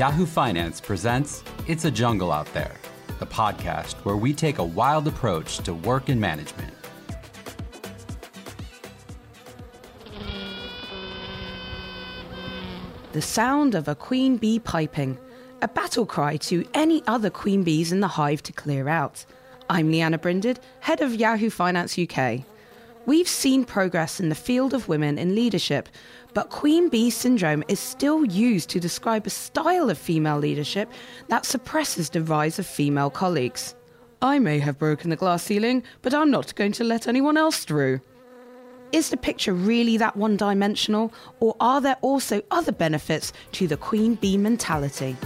Yahoo Finance presents It's a Jungle Out There, the podcast where we take a wild approach to work and management. The sound of a queen bee piping, a battle cry to any other queen bees in the hive to clear out. I'm Lianna Brinded, head of Yahoo Finance UK. We've seen progress in the field of women in leadership, but queen bee syndrome is still used to describe a style of female leadership that suppresses the rise of female colleagues. I may have broken the glass ceiling, but I'm not going to let anyone else through. Is the picture really that one dimensional, or are there also other benefits to the queen bee mentality?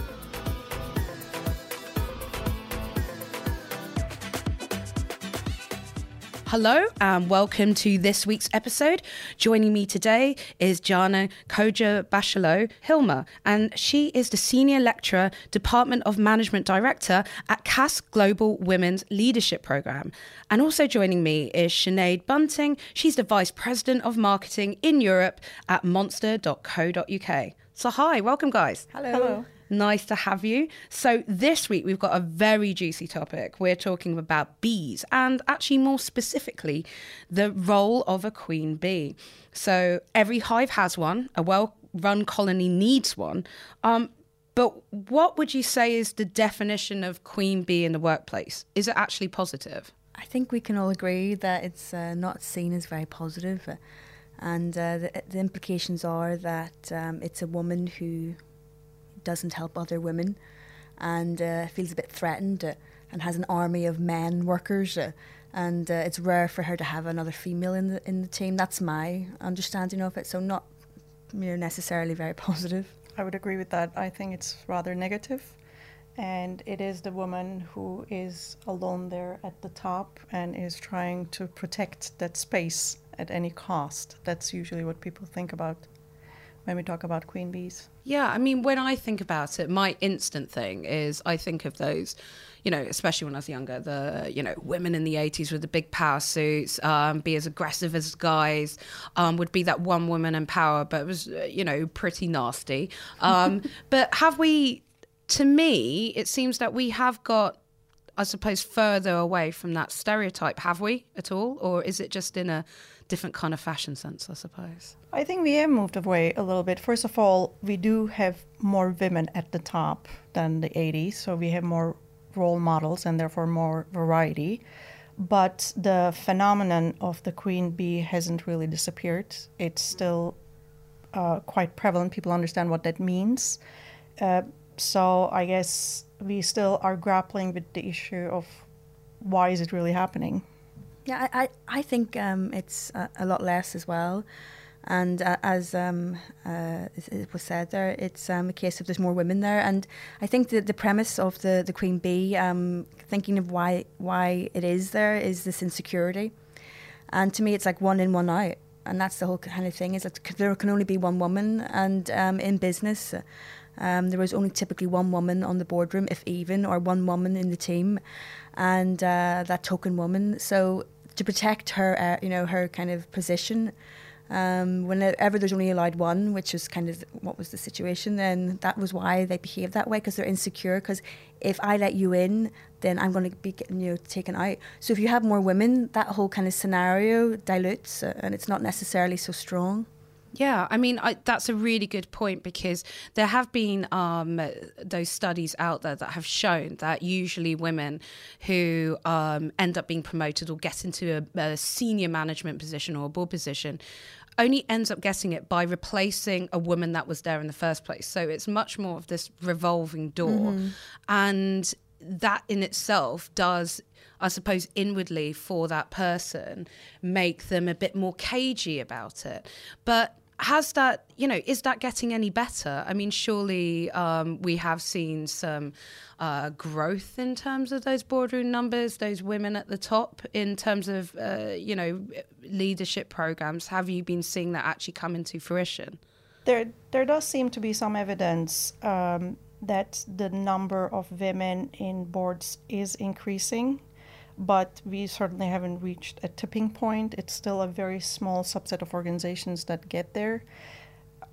Hello and welcome to this week's episode. Joining me today is Jana Koja Bachelot Hilmer, and she is the Senior Lecturer, Department of Management Director at Cass Global Women's Leadership Programme. And also joining me is Sinead Bunting. She's the Vice President of Marketing in Europe at monster.co.uk. So, hi, welcome, guys. Hello. Hello. Nice to have you. So, this week we've got a very juicy topic. We're talking about bees and actually, more specifically, the role of a queen bee. So, every hive has one, a well run colony needs one. Um, but what would you say is the definition of queen bee in the workplace? Is it actually positive? I think we can all agree that it's uh, not seen as very positive. Uh, and uh, the, the, implications are that um, it's a woman who doesn't help other women and uh, feels a bit threatened uh, and has an army of men workers. Uh, and uh, it's rare for her to have another female in the in the team. That's my understanding of it. So not you know, necessarily very positive. I would agree with that. I think it's rather negative. negative, and it is the woman who is alone there at the top and is trying to protect that space at any cost. That's usually what people think about when we talk about queen bees. Yeah, I mean, when I think about it, my instant thing is I think of those, you know, especially when I was younger, the, you know, women in the 80s with the big power suits, um, be as aggressive as guys, um, would be that one woman in power, but it was, uh, you know, pretty nasty. Um, but have we, to me, it seems that we have got I suppose, further away from that stereotype. Have we at all? Or is it just in a different kind of fashion sense, I suppose? I think we have moved away a little bit. First of all, we do have more women at the top than the 80s, so we have more role models and therefore more variety. But the phenomenon of the queen bee hasn't really disappeared. It's still uh, quite prevalent. People understand what that means. Uh, so I guess we still are grappling with the issue of why is it really happening. Yeah, I, I, I think um, it's a, a, lot less as well. And uh, as um, uh, it was said there, it's um, a case of there's more women there. And I think the, the premise of the, the Queen Bee, um, thinking of why why it is there, is this insecurity. And to me, it's like one in, one out. And that's the whole kind of thing. Is like there can only be one woman, and um, in business, um, there was only typically one woman on the boardroom, if even, or one woman in the team, and uh, that token woman. So to protect her, uh, you know, her kind of position. Um, whenever there's only allowed one, which is kind of what was the situation, then that was why they behave that way because they're insecure. Because if I let you in, then I'm going to be getting you know, taken out. So if you have more women, that whole kind of scenario dilutes uh, and it's not necessarily so strong. Yeah, I mean I, that's a really good point because there have been um, those studies out there that have shown that usually women who um, end up being promoted or get into a, a senior management position or a board position only ends up getting it by replacing a woman that was there in the first place. So it's much more of this revolving door, mm-hmm. and that in itself does I suppose, inwardly for that person, make them a bit more cagey about it. But has that you know is that getting any better? I mean surely um, we have seen some uh, growth in terms of those boardroom numbers those women at the top in terms of uh, you know leadership programs. Have you been seeing that actually come into fruition? There there does seem to be some evidence um, that the number of women in boards is increasing but we certainly haven't reached a tipping point. It's still a very small subset of organizations that get there.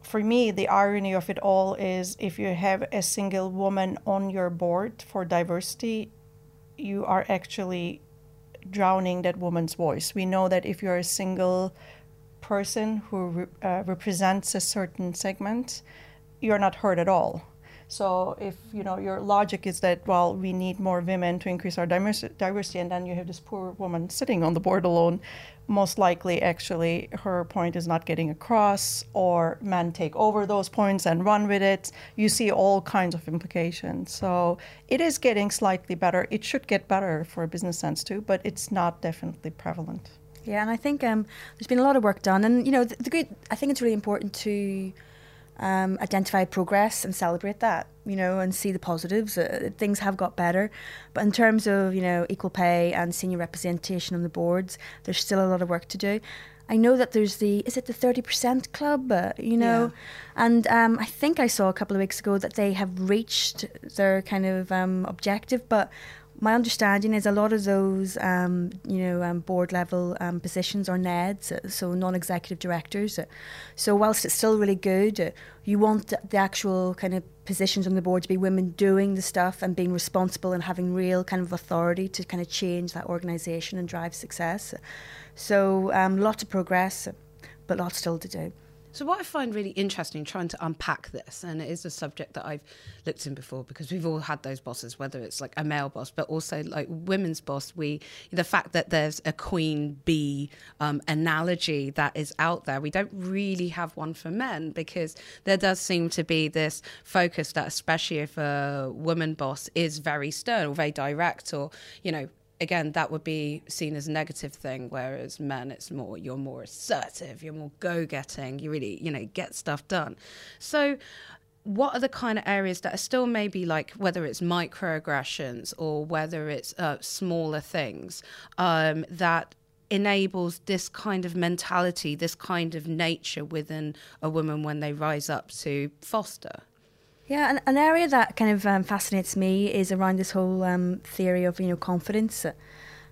for me, the irony of it all is if you have a single woman on your board for diversity, you are actually drowning that woman's voice. We know that if you're a single person who uh, represents a certain segment, you're not heard at all. So if you know your logic is that well we need more women to increase our diversity, and then you have this poor woman sitting on the board alone, most likely actually her point is not getting across, or men take over those points and run with it. You see all kinds of implications. So it is getting slightly better. It should get better for a business sense too, but it's not definitely prevalent. Yeah, and I think um, there's been a lot of work done, and you know the, the good. I think it's really important to um, identify progress and celebrate that, you know, and see the positives. Uh, things have got better. But in terms of, you know, equal pay and senior representation on the boards, there's still a lot of work to do. I know that there's the, is it the 30% club, uh, you know? Yeah. And um, I think I saw a couple of weeks ago that they have reached their kind of um, objective, but my understanding is a lot of those, um, you know, um, board level um, positions are NEDs, uh, so non-executive directors. Uh, so whilst it's still really good, uh, you want the actual kind of positions on the board to be women doing the stuff and being responsible and having real kind of authority to kind of change that organisation and drive success. So um, lots of progress, but lots still to do. So, what I find really interesting trying to unpack this, and it is a subject that I've looked in before because we've all had those bosses, whether it's like a male boss, but also like women's boss. We, the fact that there's a queen bee um, analogy that is out there, we don't really have one for men because there does seem to be this focus that, especially if a woman boss is very stern or very direct or, you know, again, that would be seen as a negative thing, whereas men, it's more, you're more assertive, you're more go getting, you really, you know, get stuff done. So, what are the kind of areas that are still maybe like whether it's microaggressions or whether it's uh, smaller things um, that enables this kind of mentality, this kind of nature within a woman when they rise up to foster? Yeah, an, an area that kind of um, fascinates me is around this whole um, theory of you know confidence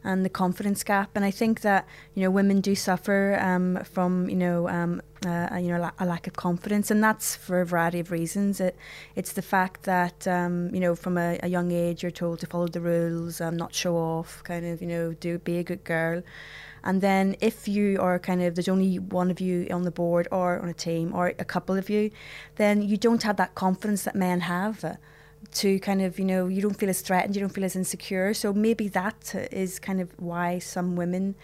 and the confidence gap. And I think that you know women do suffer um, from you know um, uh, you know a lack of confidence, and that's for a variety of reasons. It it's the fact that um, you know from a, a, young age you're told to follow the rules, um, not show off, kind of you know do be a good girl. And then if you are kind of, there's only one of you on the board or on a team or a couple of you, then you don't have that confidence that men have. To kind of, you know, you don't feel as threatened, you don't feel as insecure. So maybe that is kind of why some women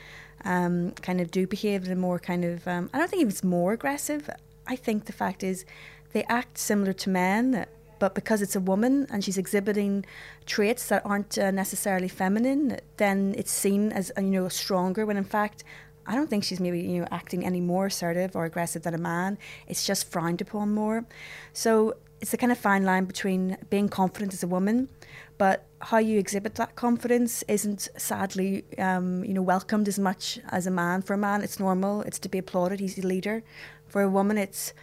um, kind of do behave in a more kind of, um, I don't think it's more aggressive. I think the fact is they act similar to men but because it's a woman and she's exhibiting traits that aren't uh, necessarily feminine, then it's seen as you know stronger. When in fact, I don't think she's maybe you know acting any more assertive or aggressive than a man. It's just frowned upon more. So it's a kind of fine line between being confident as a woman, but how you exhibit that confidence isn't sadly um, you know welcomed as much as a man. For a man, it's normal. It's to be applauded. He's the leader. For a woman, it's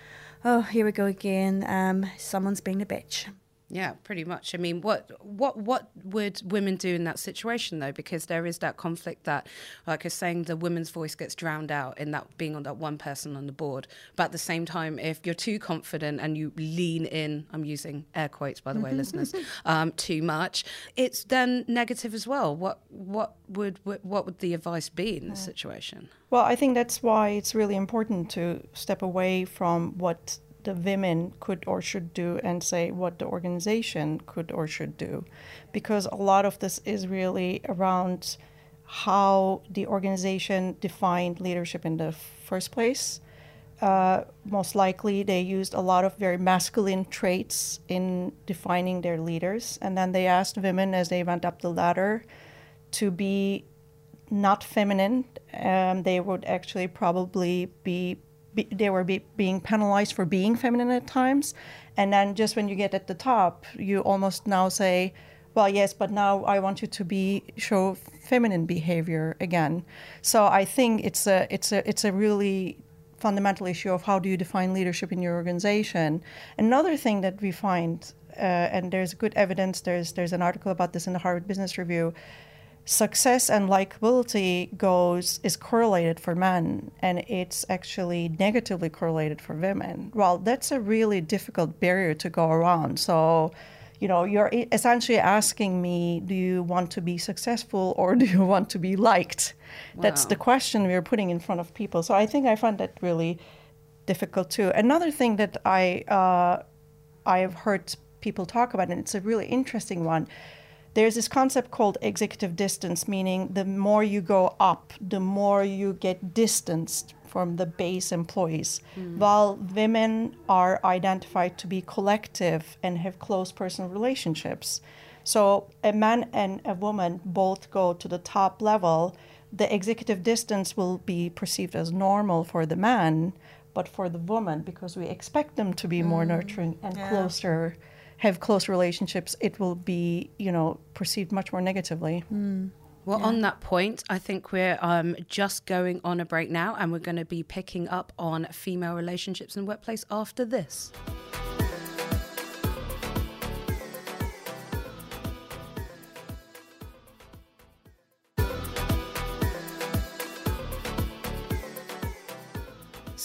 oh, here we go again. Um, someone's being a bitch. Yeah, pretty much. I mean, what what what would women do in that situation though? Because there is that conflict that, like I was saying, the women's voice gets drowned out in that being on that one person on the board. But at the same time, if you're too confident and you lean in, I'm using air quotes by the way, listeners, um, too much, it's then negative as well. What what would what would the advice be in this situation? Well, I think that's why it's really important to step away from what the women could or should do and say what the organization could or should do. Because a lot of this is really around how the organization defined leadership in the first place. Uh, most likely, they used a lot of very masculine traits in defining their leaders. And then they asked women as they went up the ladder to be not feminine. Um, they would actually probably be be, they were be, being penalized for being feminine at times. And then just when you get at the top, you almost now say, well, yes, but now I want you to be show feminine behavior again. So I think it's a it's a it's a really fundamental issue of how do you define leadership in your organization. Another thing that we find, uh, and there's good evidence. There's there's an article about this in the Harvard Business Review. Success and likability goes is correlated for men and it's actually negatively correlated for women. Well that's a really difficult barrier to go around. So you know you're essentially asking me do you want to be successful or do you want to be liked? Wow. that's the question we're putting in front of people. So i think i find that really difficult too. Another thing that i uh, i have heard people talk about and it's a really interesting one there's this concept called executive distance, meaning the more you go up, the more you get distanced from the base employees, mm. while women are identified to be collective and have close personal relationships. So a man and a woman both go to the top level. The executive distance will be perceived as normal for the man, but for the woman, because we expect them to be mm. more nurturing and yeah. closer have close relationships, it will be, you know, perceived much more negatively. Mm. Well, yeah. on that point, I think we're um, just going on a break now, and we're going to be picking up on female relationships in the workplace after this.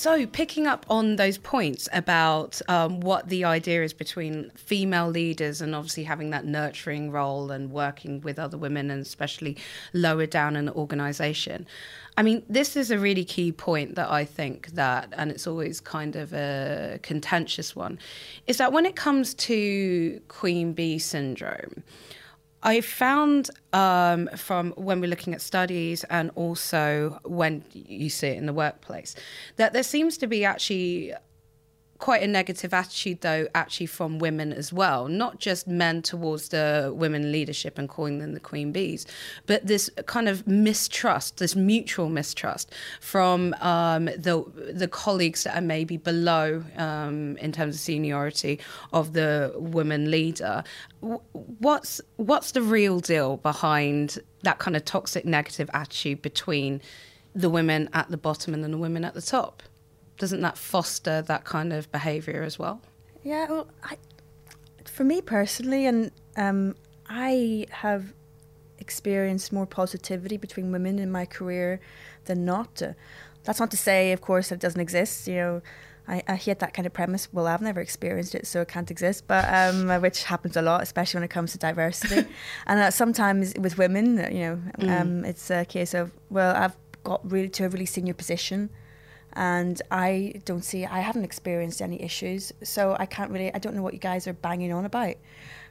So, picking up on those points about um, what the idea is between female leaders and obviously having that nurturing role and working with other women and especially lower down in the organization. I mean, this is a really key point that I think that, and it's always kind of a contentious one, is that when it comes to queen bee syndrome, I found um, from when we're looking at studies and also when you see it in the workplace that there seems to be actually quite a negative attitude, though, actually from women as well, not just men towards the women leadership and calling them the queen bees, but this kind of mistrust, this mutual mistrust from um, the the colleagues that are maybe below um, in terms of seniority of the women leader. What's what's the real deal behind that kind of toxic negative attitude between the women at the bottom and then the women at the top? Doesn't that foster that kind of behaviour as well? Yeah, well, I, for me personally, and um, I have experienced more positivity between women in my career than not. Uh, that's not to say, of course, it doesn't exist. You know, I, I hate that kind of premise. Well, I've never experienced it, so it can't exist. But um, which happens a lot, especially when it comes to diversity. and uh, sometimes with women, you know, mm. um, it's a case of well, I've got really to a really senior position and I don't see I haven't experienced any issues so I can't really I don't know what you guys are banging on about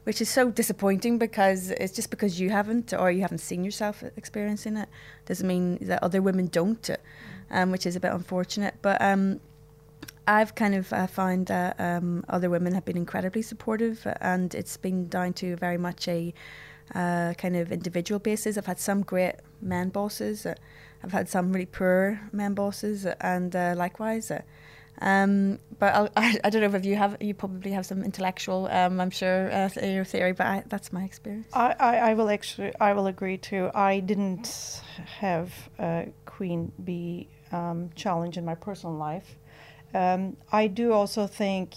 which is so disappointing because it's just because you haven't or you haven't seen yourself experiencing it doesn't mean that other women don't um, which is a bit unfortunate but um, I've kind of uh, found that um, other women have been incredibly supportive and it's been down to very much a uh, kind of individual basis. I've had some great men bosses I've had some really poor men bosses, and uh, likewise. Uh, um, but I'll, I, I, don't know if you have you probably have some intellectual um, I'm sure uh, theory, but I, that's my experience. I, I, I, will actually I will agree too. I didn't have a queen bee um, challenge in my personal life. Um, I do also think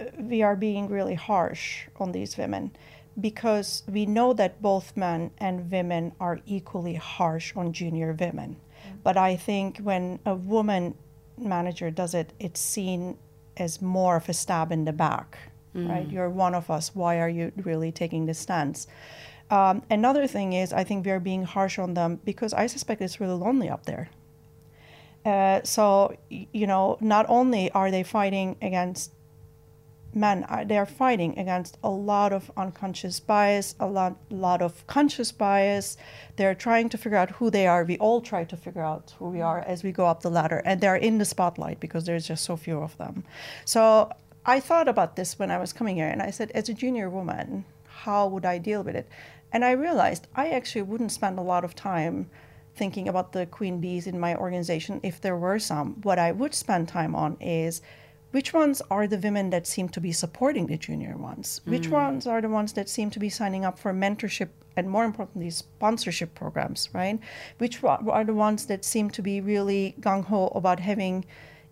uh, we are being really harsh on these women because we know that both men and women are equally harsh on junior women. Mm-hmm. But I think when a woman manager does it, it's seen as more of a stab in the back, mm. right? You're one of us. Why are you really taking this stance? Um, another thing is, I think we are being harsh on them because I suspect it's really lonely up there. Uh, so, you know, not only are they fighting against men are they are fighting against a lot of unconscious bias a lot lot of conscious bias. They're trying to figure out who they are. We all try to figure out who we are as we go up the ladder and they're in the spotlight because there's just so few of them. So i thought about this when i was coming here and i said as a junior woman how would i deal with it? And i realized i actually wouldn't spend a lot of time thinking about the queen bees in my organization if there were some. What i would spend time on is which ones are the women that seem to be supporting the junior ones? Mm. Which ones are the ones that seem to be signing up for mentorship and more importantly, sponsorship programs, right? Which are the ones that seem to be really gung ho about having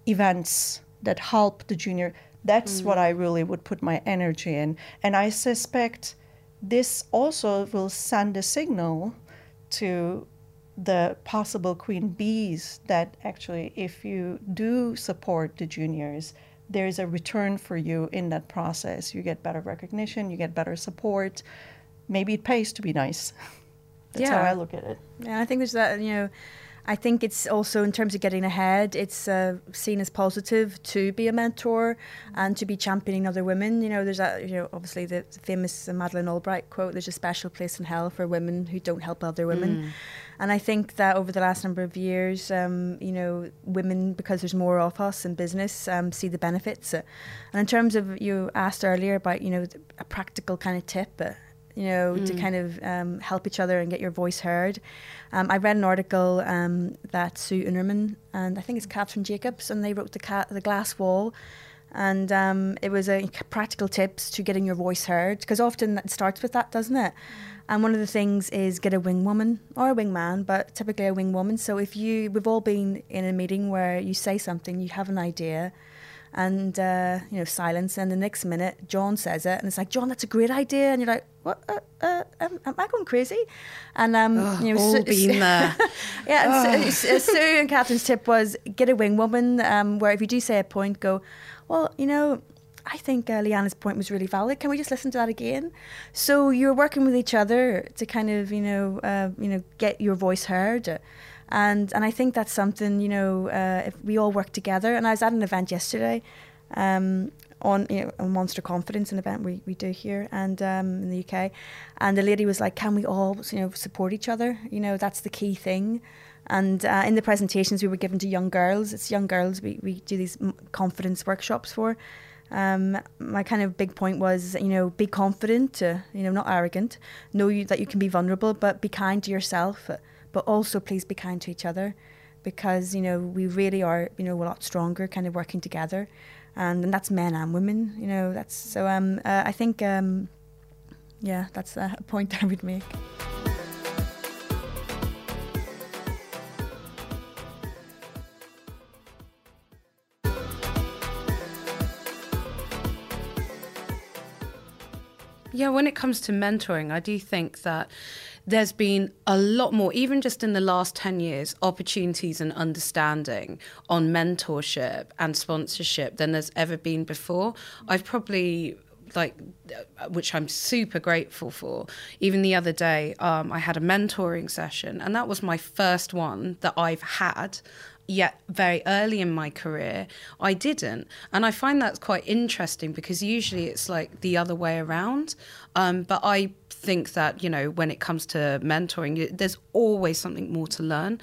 events that help the junior? That's mm. what I really would put my energy in. And I suspect this also will send a signal to the possible queen bees that actually, if you do support the juniors, there's a return for you in that process. You get better recognition, you get better support. Maybe it pays to be nice. That's Yeah. how I look at it. Yeah, I think there's that, you know, I think it's also in terms of getting ahead, it's uh, seen as positive to be a mentor and to be championing other women. You know, there's that, you know, obviously the famous Madeleine Albright quote, there's a special place in hell for women who don't help other women. And I think that over the last number of years, um, you know, women, because there's more of us in business, um, see the benefits. And in terms of, you asked earlier about, you know, a practical kind of tip, uh, you know, to kind of um, help each other and get your voice heard. Um, I read an article um, that Sue Unerman and I think it's Kathryn Jacobs, and they wrote the, ca- the Glass Wall. And um, it was a practical tips to getting your voice heard because often it starts with that, doesn't it? And one of the things is get a wing woman or a wing man, but typically a wing woman. So if you, we've all been in a meeting where you say something, you have an idea, and uh, you know silence and the next minute john says it and it's like john that's a great idea and you're like what uh, uh, am, am i going crazy and um you know all Sue- been there. yeah and Sue, Sue- Sue and kathryn's tip was get a wing woman um, where if you do say a point go well you know I think uh, Lianna's point was really valid. Can we just listen to that again? So you're working with each other to kind of, you know, uh, you know, get your voice heard, and and I think that's something, you know, uh, if we all work together. And I was at an event yesterday, um, on you know, on Monster Confidence, an event we, we do here and um, in the UK, and the lady was like, "Can we all, you know, support each other? You know, that's the key thing." And uh, in the presentations we were given to young girls, it's young girls we, we do these confidence workshops for. Um, my kind of big point was, you know, be confident, uh, you know, not arrogant. Know you, that you can be vulnerable, but be kind to yourself. But also, please be kind to each other, because you know we really are, you know, a lot stronger, kind of working together, and, and that's men and women. You know, that's so. Um, uh, I think, um, yeah, that's a point I would make. Yeah, when it comes to mentoring, I do think that there's been a lot more, even just in the last 10 years, opportunities and understanding on mentorship and sponsorship than there's ever been before. I've probably like which I'm super grateful for. Even the other day, um, I had a mentoring session, and that was my first one that I've had. Yet very early in my career, I didn't, and I find that's quite interesting because usually it's like the other way around. Um, but I think that you know when it comes to mentoring, there's always something more to learn.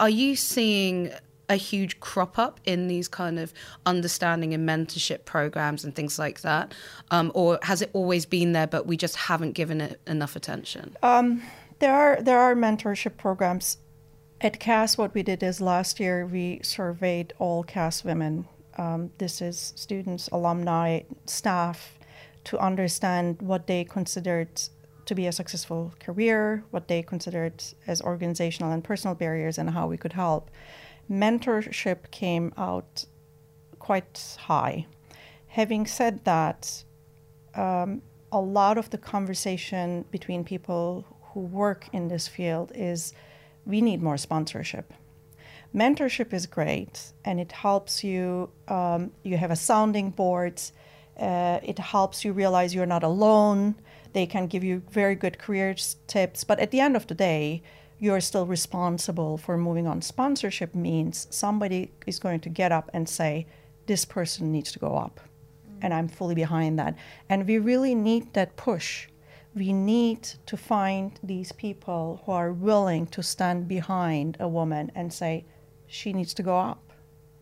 Are you seeing a huge crop up in these kind of understanding and mentorship programs and things like that? Um, or has it always been there, but we just haven't given it enough attention? There are there are mentorship programs. At Cass, what we did is last year we surveyed all Cass women. Um, this is students, alumni, staff, to understand what they considered to be a successful career, what they considered as organizational and personal barriers, and how we could help. Mentorship came out quite high. Having said that, um, a lot of the conversation between people who work in this field is we need more sponsorship. Mentorship is great and it helps you, um, you have a sounding board, uh, it helps you realize you're not alone. They can give you very good career tips, but at the end of the day, you're still responsible for moving on. Sponsorship means somebody is going to get up and say, This person needs to go up mm. and I'm fully behind that. And we really need that push. We need to find these people who are willing to stand behind a woman and say, she needs to go up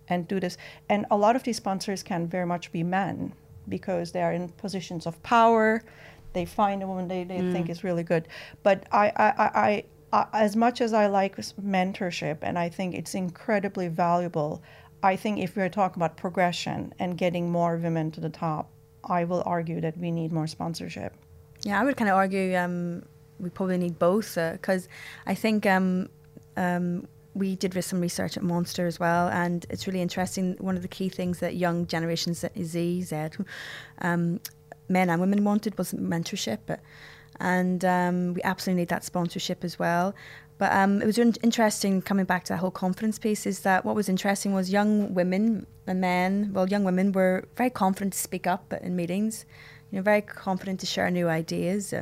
and do this. And a lot of these sponsors can very much be men because they are in positions of power. They find a woman they, they think is really good. But I, I, I, I, as much as I like mentorship and I think it's incredibly valuable, I think if we're talking about progression and getting more women to the top, I will argue that we need more sponsorship. Yeah, I would kind of argue um, we probably need both because I think um, um, we did some research at Monster as well, and it's really interesting. One of the key things that young generations Z, Z um, men and women wanted was mentorship. and um, we absolutely need that sponsorship as well. But um, it was in- interesting coming back to that whole confidence piece. Is that what was interesting was young women and men. Well, young women were very confident to speak up in meetings, you know, very confident to share new ideas.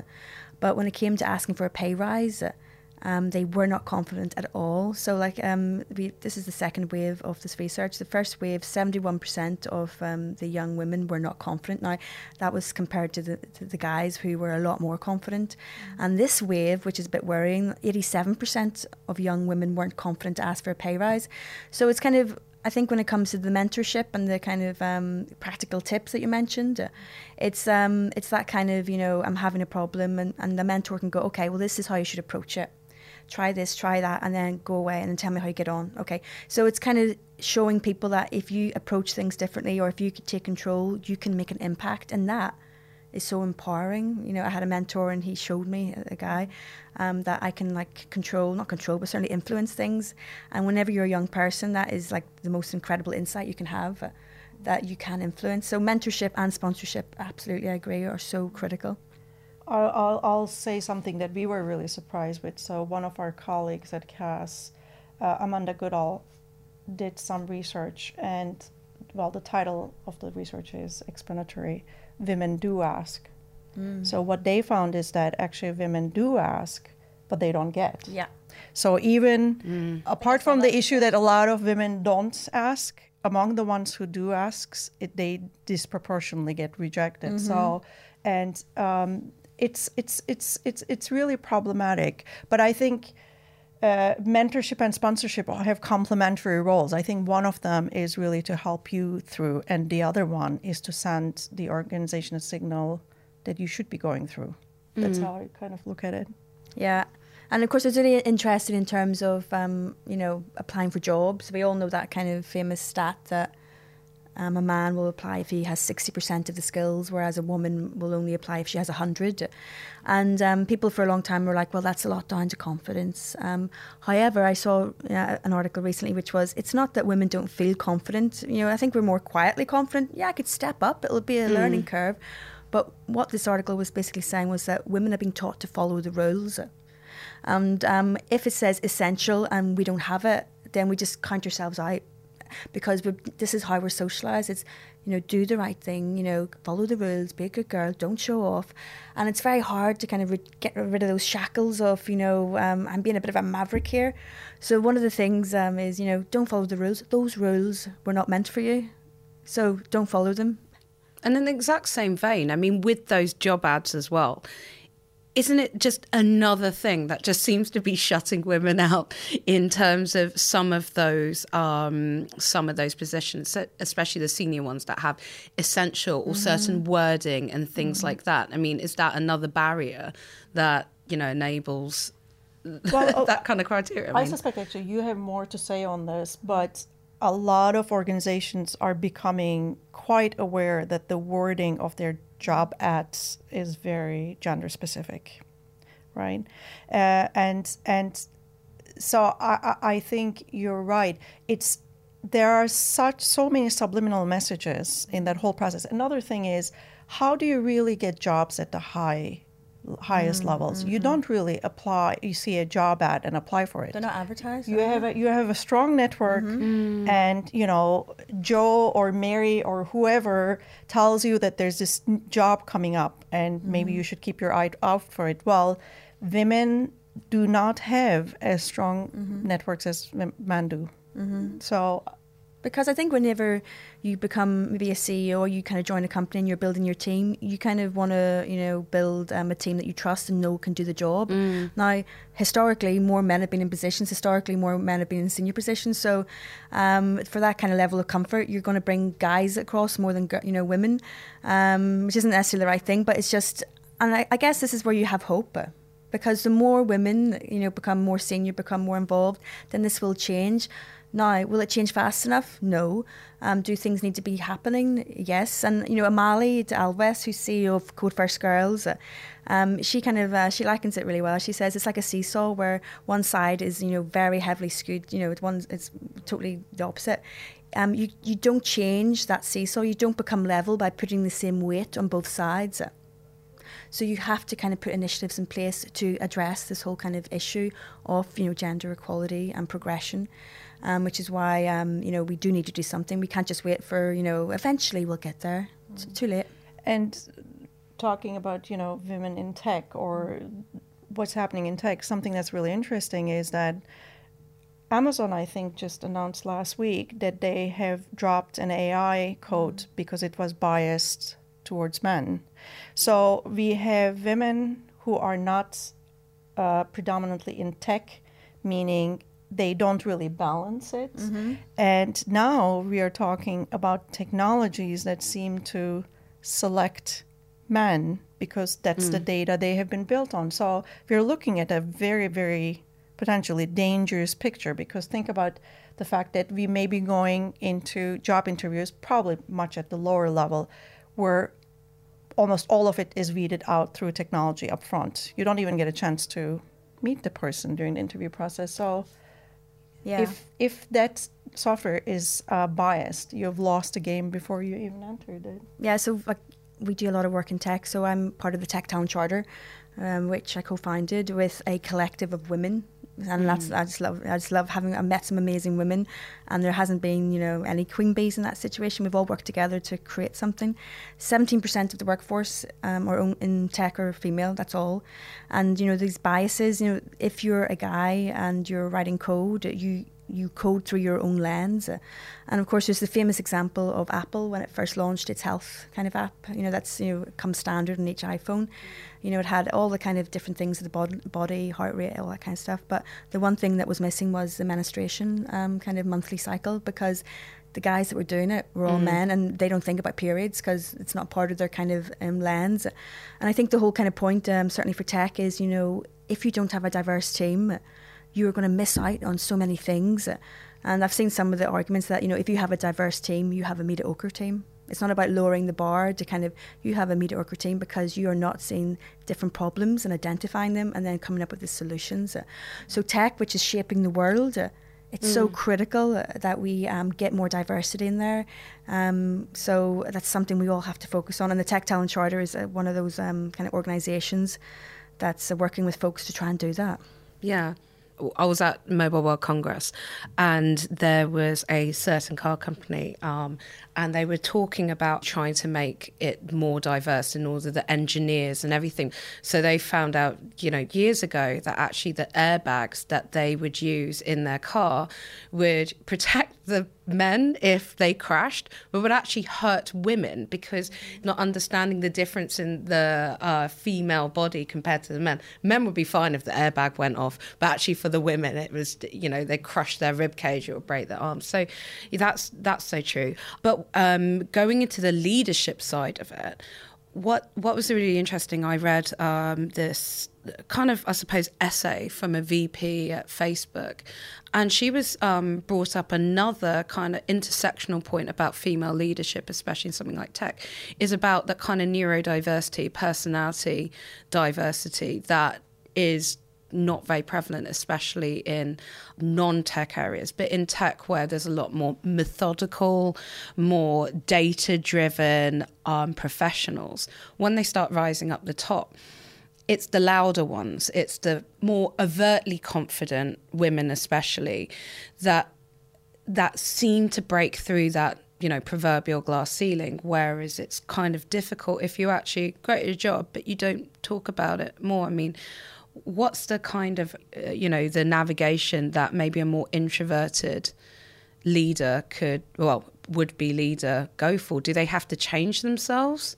But when it came to asking for a pay rise, um, they were not confident at all. So, like, um, we, this is the second wave of this research. The first wave, 71% of um, the young women were not confident. Now, that was compared to the, to the guys who were a lot more confident. Mm-hmm. And this wave, which is a bit worrying, 87% of young women weren't confident to ask for a pay rise. So, it's kind of I think when it comes to the mentorship and the kind of um, practical tips that you mentioned, it's um, it's that kind of you know I'm having a problem and, and the mentor can go okay well this is how you should approach it try this, try that, and then go away and then tell me how you get on. Okay. So it's kind of showing people that if you approach things differently or if you take control, you can make an impact. And that is so empowering. You know, I had a mentor and he showed me, a, guy, um, that I can like control, not control, but certainly influence things. And whenever you're a young person, that is like the most incredible insight you can have. Uh, that you can influence. So mentorship and sponsorship, absolutely, I agree, are so critical. I'll, I'll, say something that we were really surprised with. So one of our colleagues at Cass, uh, Amanda Goodall, did some research, and well, the title of the research is explanatory. Women do ask. Mm. So what they found is that actually women do ask, but they don't get. Yeah. So even mm. apart from the issue that a lot of women don't ask, among the ones who do asks, it, they disproportionately get rejected. Mm-hmm. So and um, it's it's it's it's it's really problematic. But I think uh, mentorship and sponsorship have complementary roles. I think one of them is really to help you through, and the other one is to send the organization a signal that you should be going through. That's mm. how I kind of look at it. Yeah. And of course, I was really interested in terms of, um, you know, applying for jobs. We all know that kind of famous stat that um, a man will apply if he has 60% of the skills, whereas a woman will only apply if she has 100. And um, people for a long time were like, well, that's a lot down to confidence. Um, however, I saw uh, an article recently which was, it's not that women don't feel confident. You know, I think we're more quietly confident. Yeah, I could step up, it'll be a mm. learning curve. But what this article was basically saying was that women are being taught to follow the rules. And um, if it says essential and we don't have it, then we just count ourselves out because this is how we're socialized. It's you know do the right thing, you know follow the rules, be a good girl, don't show off, and it's very hard to kind of re- get rid of those shackles of you know um, I'm being a bit of a maverick here. So one of the things um, is you know don't follow the rules. Those rules were not meant for you, so don't follow them. And in the exact same vein, I mean, with those job ads as well, isn't it just another thing that just seems to be shutting women out in terms of some of those um, some of those positions, especially the senior ones that have essential or mm-hmm. certain wording and things mm-hmm. like that? I mean, is that another barrier that you know enables well, that kind of criteria? I, I suspect actually you have more to say on this, but a lot of organizations are becoming quite aware that the wording of their job ads is very gender specific, right? Uh, and and so I, I think you're right. It's there are such so many subliminal messages in that whole process. Another thing is how do you really get jobs at the high highest mm-hmm. levels. You mm-hmm. don't really apply. You see a job ad and apply for it. They're not advertised. You have a, you have a strong network, mm-hmm. Mm. and you know Joe or Mary or whoever tells you that there's this job coming up, and maybe you mm-hmm. should keep your eye out for it. Well, women do not have as strong mm-hmm. networks as men do. Mm-hmm. So because I think whenever you become maybe a CEO or you kind of join a company and you're building your team, you kind of want to, you know, build um, a team that you trust and know can do the job. Mm. Now, historically, more men have been in positions. Historically, more men have been in senior positions. So, um, for that kind of level of comfort, you're going to bring guys across more than you know women, um, which isn't necessarily the right thing. But it's just, and I, I guess this is where you have hope because the more women, you know, become more senior, become more involved, then this will change. Now, will it change fast enough? No. Um, do things need to be happening? Yes. And you know, Amali Alwis, who's CEO of Code First Girls, um, she kind of uh, she likens it really well. She says it's like a seesaw where one side is you know very heavily skewed. You know, one it's totally the opposite. Um, you you don't change that seesaw. You don't become level by putting the same weight on both sides. So you have to kind of put initiatives in place to address this whole kind of issue of you know gender equality and progression. Um, which is why um, you know we do need to do something. We can't just wait for you know eventually we'll get there. It's too late. And talking about you know women in tech or what's happening in tech, something that's really interesting is that Amazon, I think, just announced last week that they have dropped an AI code because it was biased towards men. So we have women who are not uh, predominantly in tech, meaning they don't really balance it. And now we are talking about technologies that seem to select men because that's the data they have been built on. So we're looking at a very, very potentially dangerous picture because think about the fact that we may be going into job interviews, probably much at the lower level, where almost all of it is weeded out through technology up front. You don't even get a chance to meet the person during the interview process. So Yeah. if if that software is uh, biased, you've lost the game before you even entered it. Yeah, so like we do a lot of work in tech. So I'm part of the Tech Talent Charter, um, which I co-founded with a collective of women, and that's I just love. I just love having. I met some amazing women, and there hasn't been you know any queen bees in that situation. We've all worked together to create something. Seventeen percent of the workforce um, are in tech or female. That's all, and you know these biases. You know if you're a guy and you're writing code, you you code through your own lens. And of course, there's the famous example of Apple when it first launched its health kind of app. You know, that's, you know, comes standard in each iPhone. You know, it had all the kind of different things of the bod- body, heart rate, all that kind of stuff. But the one thing that was missing was the menstruation um, kind of monthly cycle because the guys that were doing it were all men and they don't think about periods because it's not part of their kind of um, lens. And I think the whole kind of point, um, certainly for tech, is, you know, if you don't have a diverse team, you're going to miss out on so many things. And I've seen some of the arguments that, you know, if you have a diverse team, you have a mediocre team. It's not about lowering the bar to kind of, you have a mediocre team because you are not seeing different problems and identifying them and then coming up with the solutions. So, tech, which is shaping the world, it's so critical that we um, get more diversity in there. Um, so, that's something we all have to focus on. And the Tech Talent Charter is uh, one of those um, kind of organizations that's uh, working with folks to try and do that. Yeah. I was at Mobile World Congress, and there was a certain car company, um, and they were talking about trying to make it more diverse in order the engineers and everything. So they found out, you know, years ago that actually the airbags that they would use in their car would protect the men if they crashed, but would actually hurt women because not understanding the difference in the uh, female body compared to the men. Men would be fine if the airbag went off, but actually for the women, it was you know they crushed their rib cage, it would break their arms. So that's that's so true. But um, going into the leadership side of it, what what was really interesting? I read um, this kind of, I suppose, essay from a VP at Facebook, and she was um, brought up another kind of intersectional point about female leadership, especially in something like tech, is about that kind of neurodiversity, personality diversity that is not very prevalent, especially in non tech areas, but in tech where there's a lot more methodical, more data driven um, professionals, when they start rising up the top, it's the louder ones, it's the more overtly confident women, especially, that that seem to break through that you know proverbial glass ceiling whereas it's kind of difficult if you actually great at your job but you don't talk about it more. I mean what's the kind of uh, you know the navigation that maybe a more introverted leader could well would be leader go for? Do they have to change themselves?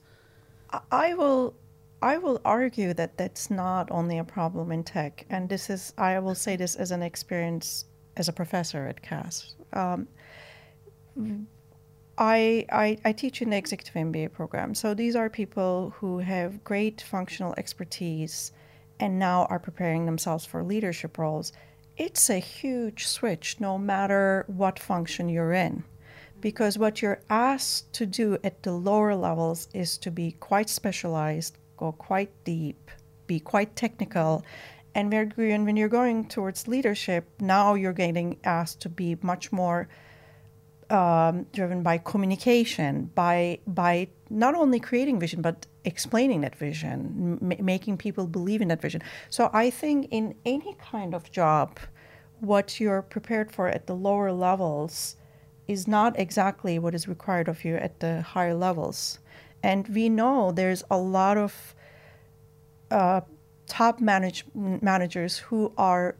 I will I will argue that that's not only a problem in tech, and this is I will say this as an experience as a professor at Cass. Um, I, I I teach in the executive MBA program, so these are people who have great functional expertise, and now are preparing themselves for leadership roles. It's a huge switch, no matter what function you're in because what you're asked to do at the lower levels is to be quite specialized, go quite deep, be quite technical. And when you're going towards leadership, now you're getting asked to be much more um, driven by communication, by by not only creating vision but explaining that vision m- making people believe in that vision. So i think in any kind of job what you're prepared for at the lower levels is not exactly what is required of you at the higher levels. And we know there's a lot of uh, top manage- managers who are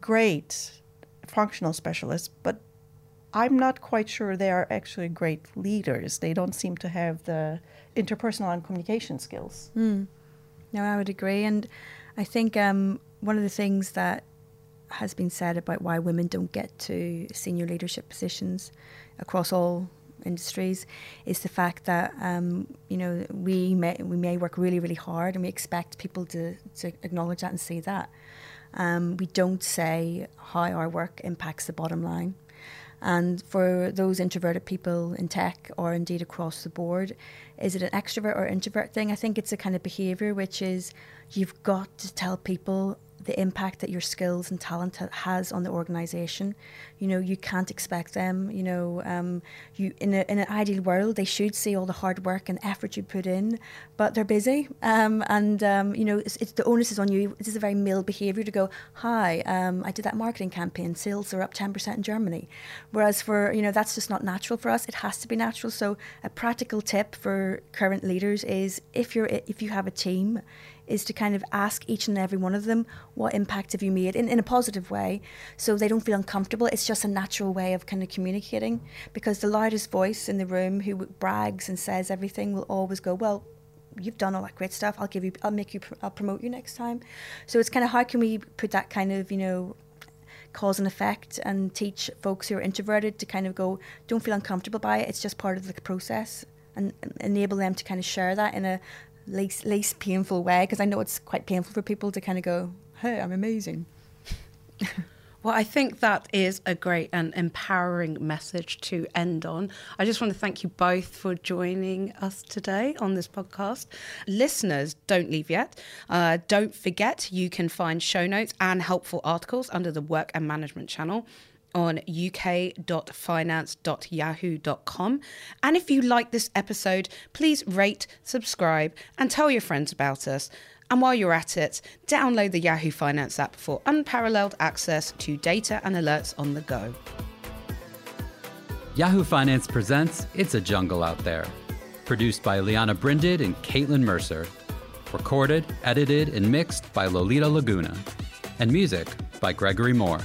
great functional specialists but I'm not quite sure they are actually great leaders. They don't seem to have the interpersonal and communication skills. Mm. No, I would agree. And I think um, one of the things that has been said about why women don't get to senior leadership positions across all industries is the fact that um, you know we may we may work really really hard and we expect people to, to acknowledge that and see that um, we don't say how our work impacts the bottom line and for those introverted people in tech or indeed across the board, is it an extrovert or introvert thing? I think it's a kind of behavior which is you've got to tell people the impact that your skills and talent has on the organization. You know, you can't expect them. You know, um, you in, a, in an ideal world, they should see all the hard work and effort you put in, but they're busy. Um, and um, you know, it's, it's, the onus is on you. This is a very male behaviour to go, "Hi, um, I did that marketing campaign. Sales are up ten percent in Germany." Whereas for you know, that's just not natural for us. It has to be natural. So a practical tip for current leaders is if you're if you have a team is to kind of ask each and every one of them what impact have you made in, in a positive way so they don't feel uncomfortable. It's just a natural way of kind of communicating because the loudest voice in the room who brags and says everything will always go well you've done all that great stuff. I'll give you i'll make you i'll promote you next time. So it's kind of how can we put that kind of you know cause and effect and teach folks who are introverted to kind of go don't feel uncomfortable by it. It's just part of the process and enable them to kind of share that in a least least painful way because I know it's quite painful for people to kind of go, "Hey, I'm amazing." Well, I think that is a great and empowering message to end on. I just want to thank you both for joining us today on this podcast. Listeners, don't leave yet. Uh, don't forget, you can find show notes and helpful articles under the Work and Management channel on uk.finance.yahoo.com. And if you like this episode, please rate, subscribe, and tell your friends about us. And while you're at it, download the Yahoo Finance app for unparalleled access to data and alerts on the go. Yahoo Finance presents It's a Jungle Out There. Produced by Lianna Brinded and Caitlin Mercer. Recorded, edited, and mixed by Lolita Laguna. And music by Gregory Moore.